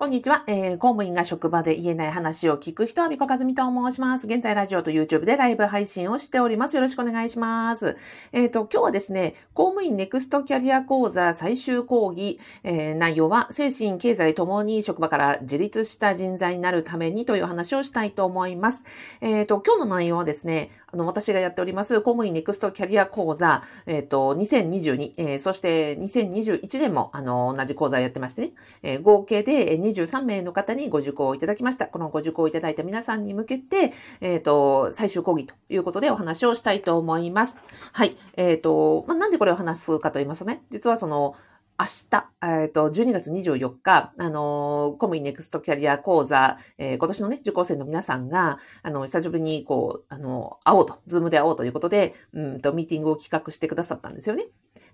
こんにちは、えー。公務員が職場で言えない話を聞く人は、みこかずみと申します。現在、ラジオと YouTube でライブ配信をしております。よろしくお願いします。えっ、ー、と、今日はですね、公務員ネクストキャリア講座最終講義、えー、内容は、精神、経済ともに職場から自立した人材になるためにという話をしたいと思います。えっ、ー、と、今日の内容はですね、あの、私がやっております、公務員ネクストキャリア講座、えっ、と、2022、えそして2021年も、あの、同じ講座やってましてね、え合計で23名の方にご受講いただきました。このご受講いただいた皆さんに向けて、えっ、ー、と、最終講義ということでお話をしたいと思います。はい。えっ、ー、と、まあ、なんでこれを話すかと言いますとね、実はその、明日、えっ、ー、と、12月24日、あのー、公務員ネクストキャリア講座、えー、今年のね、受講生の皆さんが、あの、久しぶりに、こう、あの、会おうと、ズームで会おうということで、うんと、ミーティングを企画してくださったんですよね。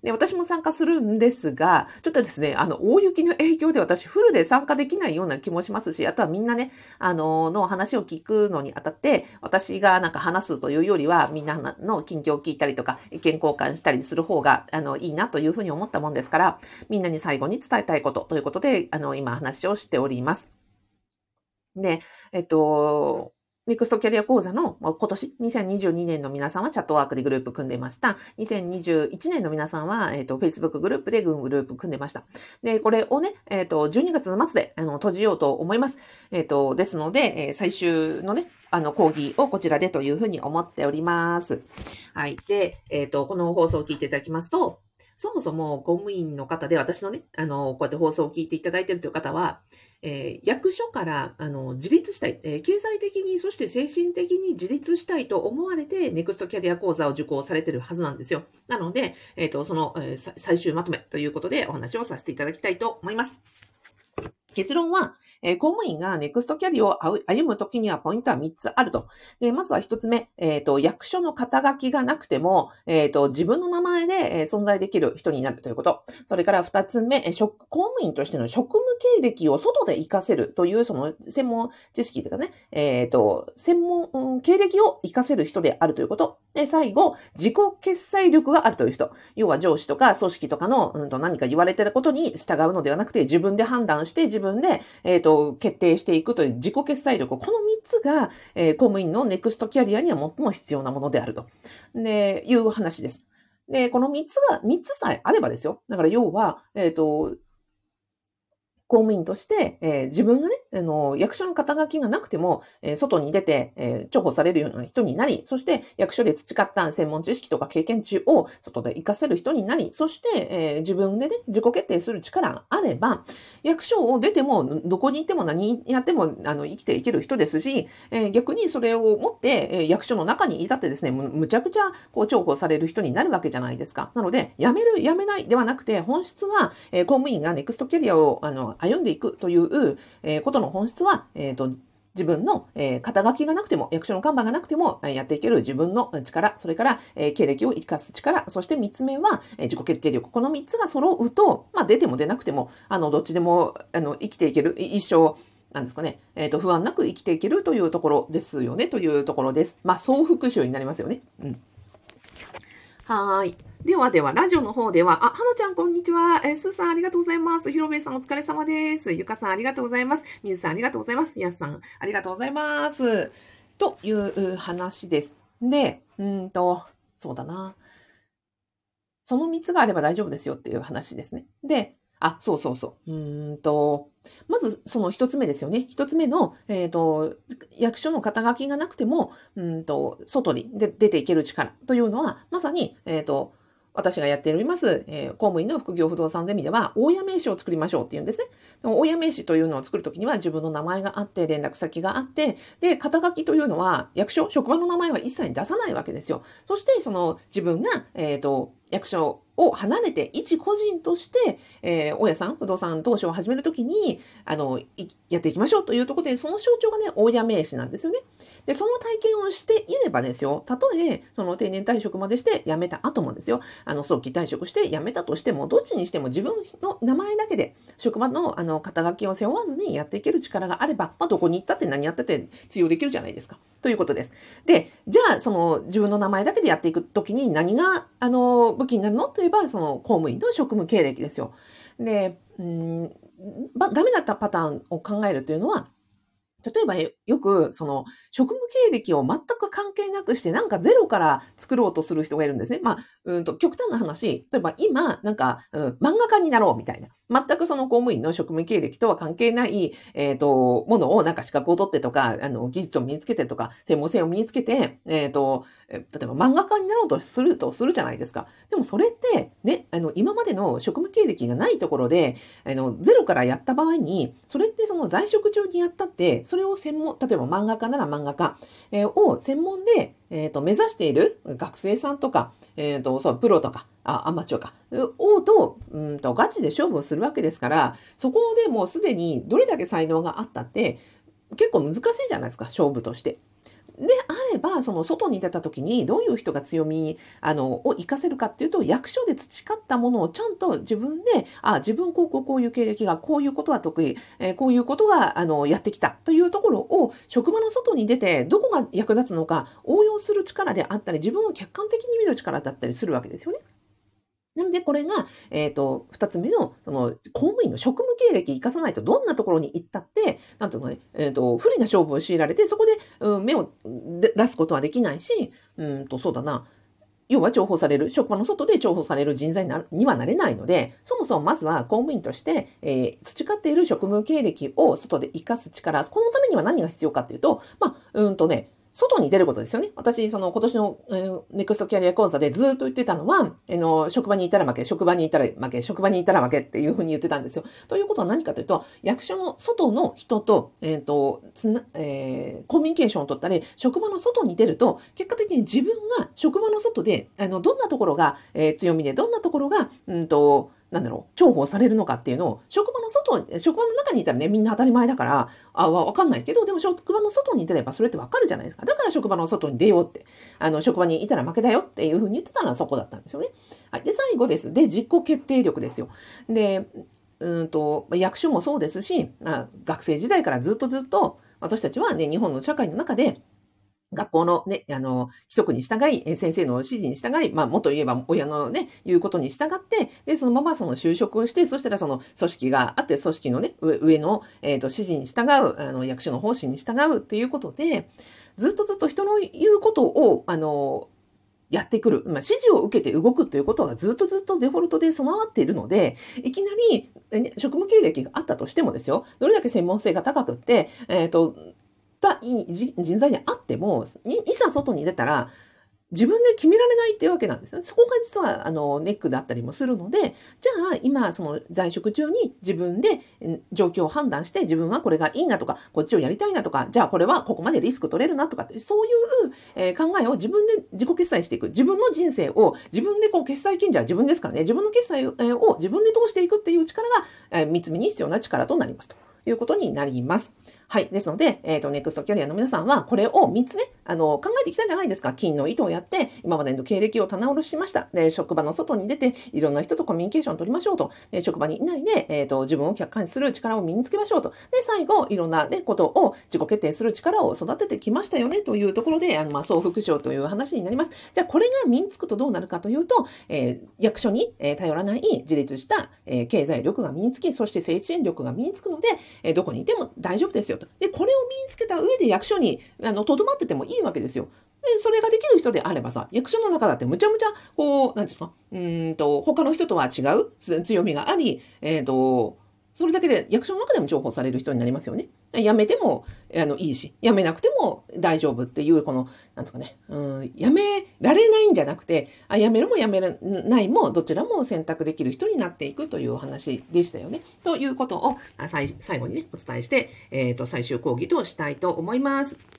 で、私も参加するんですが、ちょっとですね、あの、大雪の影響で私フルで参加できないような気もしますし、あとはみんなね、あの、の話を聞くのにあたって、私がなんか話すというよりは、みんなの近況を聞いたりとか、意見交換したりする方が、あの、いいなというふうに思ったもんですから、みんなに最後に伝えたいことということで、あの、今話をしております。で、えっと、ネクストキャリア講座の今年、2022年の皆さんはチャットワークでグループ組んでました。2021年の皆さんは、えっ、ー、と、Facebook グループでグループ組んでました。で、これをね、えっ、ー、と、12月の末で、あの、閉じようと思います。えっ、ー、と、ですので、え最終のね、あの、講義をこちらでというふうに思っております。はい。で、えっ、と、この放送を聞いていただきますと、そもそも公務員の方で私のね、あの、こうやって放送を聞いていただいているという方は、えー、役所からあの自立したい、えー、経済的に、そして精神的に自立したいと思われて、ネクストキャリア講座を受講されているはずなんですよ。なので、えっ、ー、と、その、え最終まとめということでお話をさせていただきたいと思います。結論は、え、公務員がネクストキャリアを歩むときにはポイントは3つあると。で、まずは1つ目、えっ、ー、と、役所の肩書きがなくても、えっ、ー、と、自分の名前で、え存在できる人になるということ。それから2つ目、え公務員としての職務経歴を外で活かせるという、その専門知識というかね、えっ、と、専門、うん、経歴を活かせる人であるということ。で、最後、自己決済力があるという人。要は上司とか組織とかの、うん、と何か言われてることに従うのではなくて、自分で判断して自分で、えっ、と、決定していくという自己決済力、この3つが、えー、公務員のネクストキャリアには最も必要なものであると、で、いう話です。で、この3つが、3つさえあればですよ。だから要は、えっ、ー、と、公務員として、えー、自分がね、あの、役所の肩書きがなくても、えー、外に出て、えー、重宝されるような人になり、そして役所で培った専門知識とか経験値を外で活かせる人になり、そして、え、自分でね、自己決定する力があれば、役所を出ても、どこにいても何やっても、あの、生きていける人ですし、え、逆にそれを持って、え、役所の中にいたってですね、むちゃくちゃ、こう、重宝される人になるわけじゃないですか。なので、辞める、辞めないではなくて、本質は、え、公務員がネクストキャリアを、あの、歩んでいくという、えことの本質は、えっ、ー、と、自分の、えー、肩書きがなくても、役所の看板がなくても、え、やっていける自分の力、それから、えー、経歴を生かす力、そして三つ目は、え自己決定力。この三つが揃うと、まあ出ても出なくても、あの、どっちでも、あの、生きていける、一生、なんですかね、えっ、と、不安なく生きていけるというところですよね、というところです。まあ、総復習になりますよね。うん。はーい。ではでは、ラジオの方では、あ、はなちゃんこんにちは。えー、すーさんありがとうございます。ひろべさんお疲れ様です。ゆかさんありがとうございます。みずさんありがとうございます。やすさんありがとうございます。という話です。で、うんと、そうだな。その3つがあれば大丈夫ですよっていう話ですね。で、あ、そうそうそう。うんと、まずその一つ目ですよね。一つ目の、えっ、ー、と、役所の肩書きがなくても、うんと、外に出ていける力というのは、まさに、えっ、ー、と、私がやっております、えー、公務員の副業不動産ゼミでは、大家名刺を作りましょうっていうんですね。でも大家名刺というのを作るときには自分の名前があって、連絡先があって、で、肩書きというのは、役所、職場の名前は一切出さないわけですよ。そして、その自分が、えっ、ー、と、役所を離れて、一個人として、えー、大家さん、不動産投資を始めるときに、あの、やっていきましょうというところで、その象徴がね、大家名詞なんですよね。で、その体験をしていればですよ、たとえ、その定年退職までして辞めた後もですよ、あの、早期退職して辞めたとしても、どっちにしても自分の名前だけで、職場の、あの、肩書きを背負わずにやっていける力があれば、まあ、どこに行ったって何やってて通用できるじゃないですか。ということです。で、じゃあ、その、自分の名前だけでやっていくときに何が、あの、武器になるの？といえば、その、公務員の職務経歴ですよ。で、うんばダメだったパターンを考えるというのは、例えばよく、その、職務経歴を全く関係なくして、なんかゼロから作ろうとする人がいるんですね。まあ、うんと、極端な話、例えば今、なんか、うん、漫画家になろうみたいな。全くその公務員の職務経歴とは関係ない、えっ、ー、と、ものをなんか資格を取ってとか、あの、技術を身につけてとか、専門性を身につけて、えっ、ー、と、例えば漫画家になろうとするとするじゃないですか。でもそれって、ね、あの、今までの職務経歴がないところで、あの、ゼロからやった場合に、それってその在職中にやったって、そそれを専門、例えば漫画家なら漫画家、えー、を専門で、えっ、ー、と、目指している学生さんとか、えっ、ー、と、そう、プロとか、あ、アマチュアか、をと、うんと、ガチで勝負をするわけですから、そこでもうすでにどれだけ才能があったって、結構難しいじゃないですか、勝負として。であれば、その外に出た時にどういう人が強みあのを活かせるかっていうと、役所で培ったものをちゃんと自分で、あ、自分こうこうこういう経歴が、こういうことは得意、えー、こういうことがあのやってきたというところを職場の外に出て、どこが役立つのか応用する力であったり、自分を客観的に見る力だったりするわけですよね。なので、これが、えっ、ー、と、二つ目の、その、公務員の職務経歴生かさないと、どんなところに行ったって、なんていうのね、えっ、ー、と、不利な勝負を強いられて、そこで、うん、目を出すことはできないし、うんと、そうだな、要は重宝される、職場の外で重宝される人材になにはなれないので、そもそもまずは公務員として、えー、培っている職務経歴を外で活かす力、このためには何が必要かっていうと、まあ、うんとね、外に出ることですよね。私、その今年の、えー、ネクストキャリア講座でずっと言ってたのは、えの、職場にいたら負け、職場にいたら負け、職場にいたら負けっていうふうに言ってたんですよ。ということは何かというと、役所の外の人と、えっ、ー、と、つな、えー、コミュニケーションを取ったり、職場の外に出ると、結果的に自分が職場の外で、あの、どんなところが、えー、強みで、どんなところが、うんと、なんだろう、重宝されるのかっていうのを、職場の外、職場の中にいたらね、みんな当たり前だから、あ、わかんないけど、でも職場の外に出ればそれってわかるじゃないですか。だから職場の外に出ようって、あの、職場にいたら負けだよっていうふうに言ってたのはそこだったんですよね。はい。で、最後です。で、実行決定力ですよ。で、うんと、役所もそうですし、学生時代からずっとずっと、私たちはね、日本の社会の中で、学校のね、あの、規則に従い、先生の指示に従い、まあ、もっと言えば親のね、言うことに従って、で、そのままその就職をして、そしたらその組織があって、組織のね、上の、えっ、ー、と、指示に従う、あの、役所の方針に従うっていうことで、ずっとずっと人の言うことを、あの、やってくる。まあ、指示を受けて動くということがずっとずっとデフォルトで備わっているので、いきなり、職務経歴があったとしてもですよ、どれだけ専門性が高くって、えっ、ー、と、た人材であっても、いざ外に出たら、自分で決められないっていうわけなんですよね。そこが実は、あの、ネックだったりもするので、じゃあ、今、その在職中に自分で状況を判断して、自分はこれがいいなとか、こっちをやりたいなとか、じゃあこれはここまでリスク取れるなとかって、そういう、え、考えを自分で自己決済していく。自分の人生を自分でこう決済権者は自分ですからね、自分の決済を自分で通していくっていう力が、え、三つ目に必要な力となりますということになります。はい。ですので、えっ、ー、と、ネクストキャリアの皆さんは、これを3つね、あの、考えてきたんじゃないですか。金の糸をやって、今までの経歴を棚卸しました。で、職場の外に出て、いろんな人とコミュニケーションを取りましょうと。で、職場にいないで、えっ、ー、と、自分を客観視する力を身につけましょうと。で、最後、いろんなね、ことを自己決定する力を育ててきましたよね、というところで、あの、まあ、総副賞という話になります。じゃあ、これが身につくとどうなるかというと、えー、役所に、え頼らない自立した、え経済力が身につき、そして政治援力が身につくので、えどこにいても大丈夫ですよと。で、これを身につけた上で役所に、あの、とどまっててもいいわけですよ。で、それができる人であればさ、役所の中だってむちゃむちゃ、こう、なんですか、うんと、他の人とは違う強みがあり、えっ、ー、と、それだけで役所の中でも重宝される人になりますよね。辞めてもあのいいし、辞めなくても大丈夫っていう、この、なんですかね、うん、辞められないんじゃなくて、あ辞めるも辞めないも、どちらも選択できる人になっていくというお話でしたよね。ということを最後にね、お伝えして、えっ、ー、と、最終講義としたいと思います。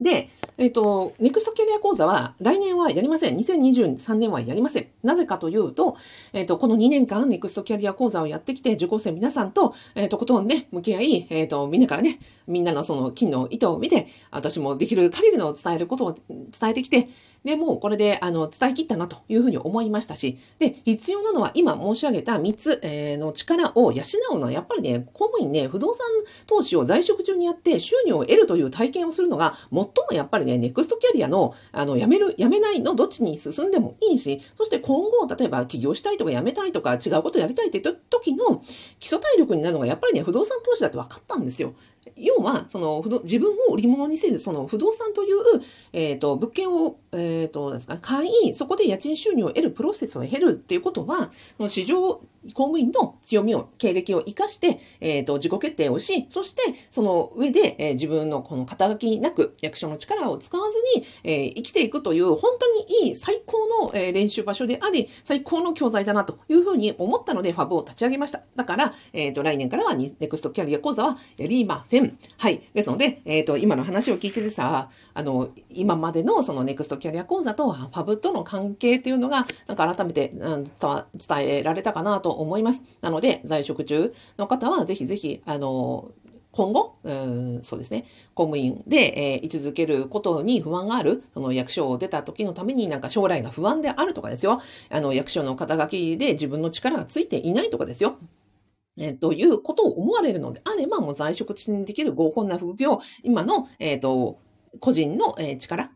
で、えっ、ー、と、ネクストキャリア講座は来年はやりません。2023年はやりません。なぜかというと、えっ、ー、と、この2年間ネクストキャリア講座をやってきて、受講生皆さんと、えっ、ー、と、ことんね、向き合い、えっ、と、みんなからね、みんなのその金の糸を見て、私もできる限りの伝えることを伝えてきて、で、もうこれで、あの、伝え切ったなというふうに思いましたし、で、必要なのは今申し上げた3つ、えー、の力を養うのは、やっぱりね、公務員ね、不動産投資を在職中にやって収入を得るという体験をするのが、最もやっぱりね、ネクストキャリアの、あの、辞める、辞めないのどっちに進んでもいいし、そして今後、例えば起業したいとか辞めたいとか違うことやりたいって言った時の基礎体力になるのが、やっぱりね、不動産投資だって分かったんですよ。要は、その、自分を売り物にせず、その不動産という、えっ、ー、と、物件を、えっ、ー、と、ですか、買い、そこで家賃収入を得るプロセスを経るっていうことは、市場公務員の強みを、経歴を活かして、えっ、ー、と、自己決定をし、そして、その上で、え、自分のこの肩書きなく、役所の力を使わずに、え、生きていくという、本当にいい、最高の、え練習場所であり、最高の教材だなというふうに思ったので、ファブを立ち上げました。だから、えっ、と、来年からはネクストキャリア講座はやりません。はい。ですので、えっ、と、今の話を聞いててさ、あの、今までのそのネクストキャリア講座とファブとの関係っていうのが、なんか改めて、うん、伝えられたかなと思います。なので、在職中の方は、ぜひぜひ、あの、今後、うん、そうですね、公務員で、えー、居続けることに不安がある、その役所を出た時のためになんか将来が不安であるとかですよ。あの、役所の肩書きで自分の力がついていないとかですよ。えー、ということを思われるのであれば、もう在職中にできる合法な副業、今の、えっ、と、個人の力、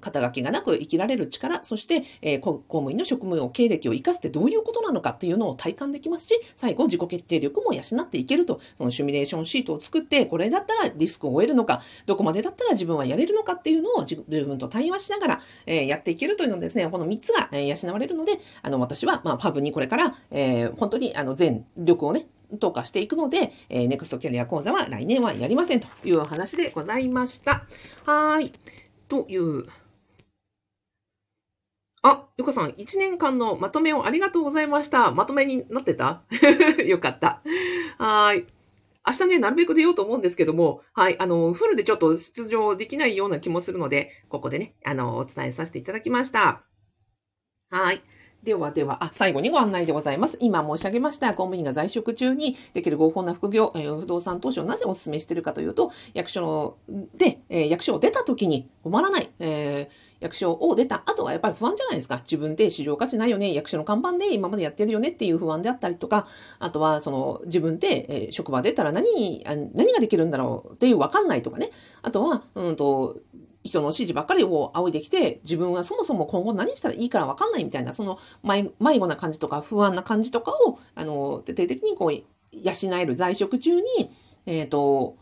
肩書きがなく生きられる力、そして公務員の職務を経歴を生かすってどういうことなのかっていうのを体感できますし、最後自己決定力も養っていけると、そのシミュレーションシートを作って、これだったらリスクを負えるのか、どこまでだったら自分はやれるのかっていうのを自分と対話しながらやっていけるというのですね、この3つが養われるので、あの私は、まあ、パブにこれから、本当にあの全力をね、投下していくので、えー、ネクストキャリア講座は来年はやりませんというお話でございました。はい。という。あ、ゆかさん、1年間のまとめをありがとうございました。まとめになってた？よかった。はい。明日ね、なるべく出ようと思うんですけども、はい、あの、フルでちょっと出場できないような気もするので、ここでね、あの、お伝えさせていただきました。はい。ではでは、あ、最後にご案内でございます。今申し上げました、公務員が在職中にできる合法な副業、えー、不動産投資をなぜお勧めしているかというと、役所で、えー、役所を出た時に困らない、えー、役所を出た後はやっぱり不安じゃないですか。自分で市場価値ないよね、役所の看板で今までやってるよねっていう不安であったりとか、あとはその自分で、えー、職場出たら何に、何ができるんだろうっていうわかんないとかね。あとは、うんと、人の指示ばっかりを仰いできて、自分はそもそも今後何したらいいから分かんないみたいな、その迷子な感じとか不安な感じとかを、あの、徹底的にこう、養える在職中に、えっ、ー、と、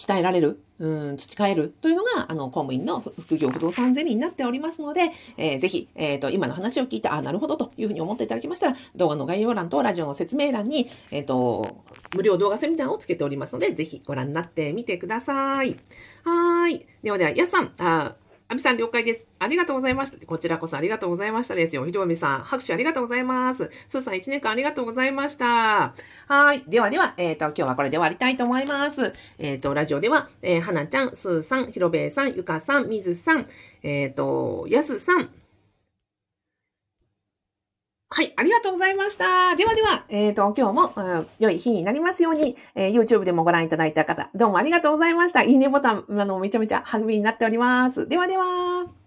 鍛えられる、うん、培える？というのが、あの、公務員の副業不動産ゼミになっておりますので、えー、ぜひ、えっ、ー、と、今の話を聞いて、あ、なるほどというふうに思っていただきましたら、動画の概要欄とラジオの説明欄に、えっ、ー、と、無料動画セミナーをつけておりますので、ぜひご覧になってみてください。はい。ではでは、やさん、あ、アミさん了解です。ありがとうございました。こちらこそありがとうございましたですよ。ひろみさん、拍手ありがとうございます。すーさん、1年間ありがとうございました。はい。ではでは、えっ、ー、と、今日はこれで終わりたいと思います。えっ、ー、と、ラジオでは、えー、はなちゃん、すーさん、ひろべえさん、ゆかさん、みずさん、えっ、と、やすさん、はい、ありがとうございました。ではでは、えっ、ー、と、今日も、うん、良い日になりますように、えー、YouTube でもご覧いただいた方、どうもありがとうございました。いいねボタン、あの、めちゃめちゃ励みになっております。ではでは。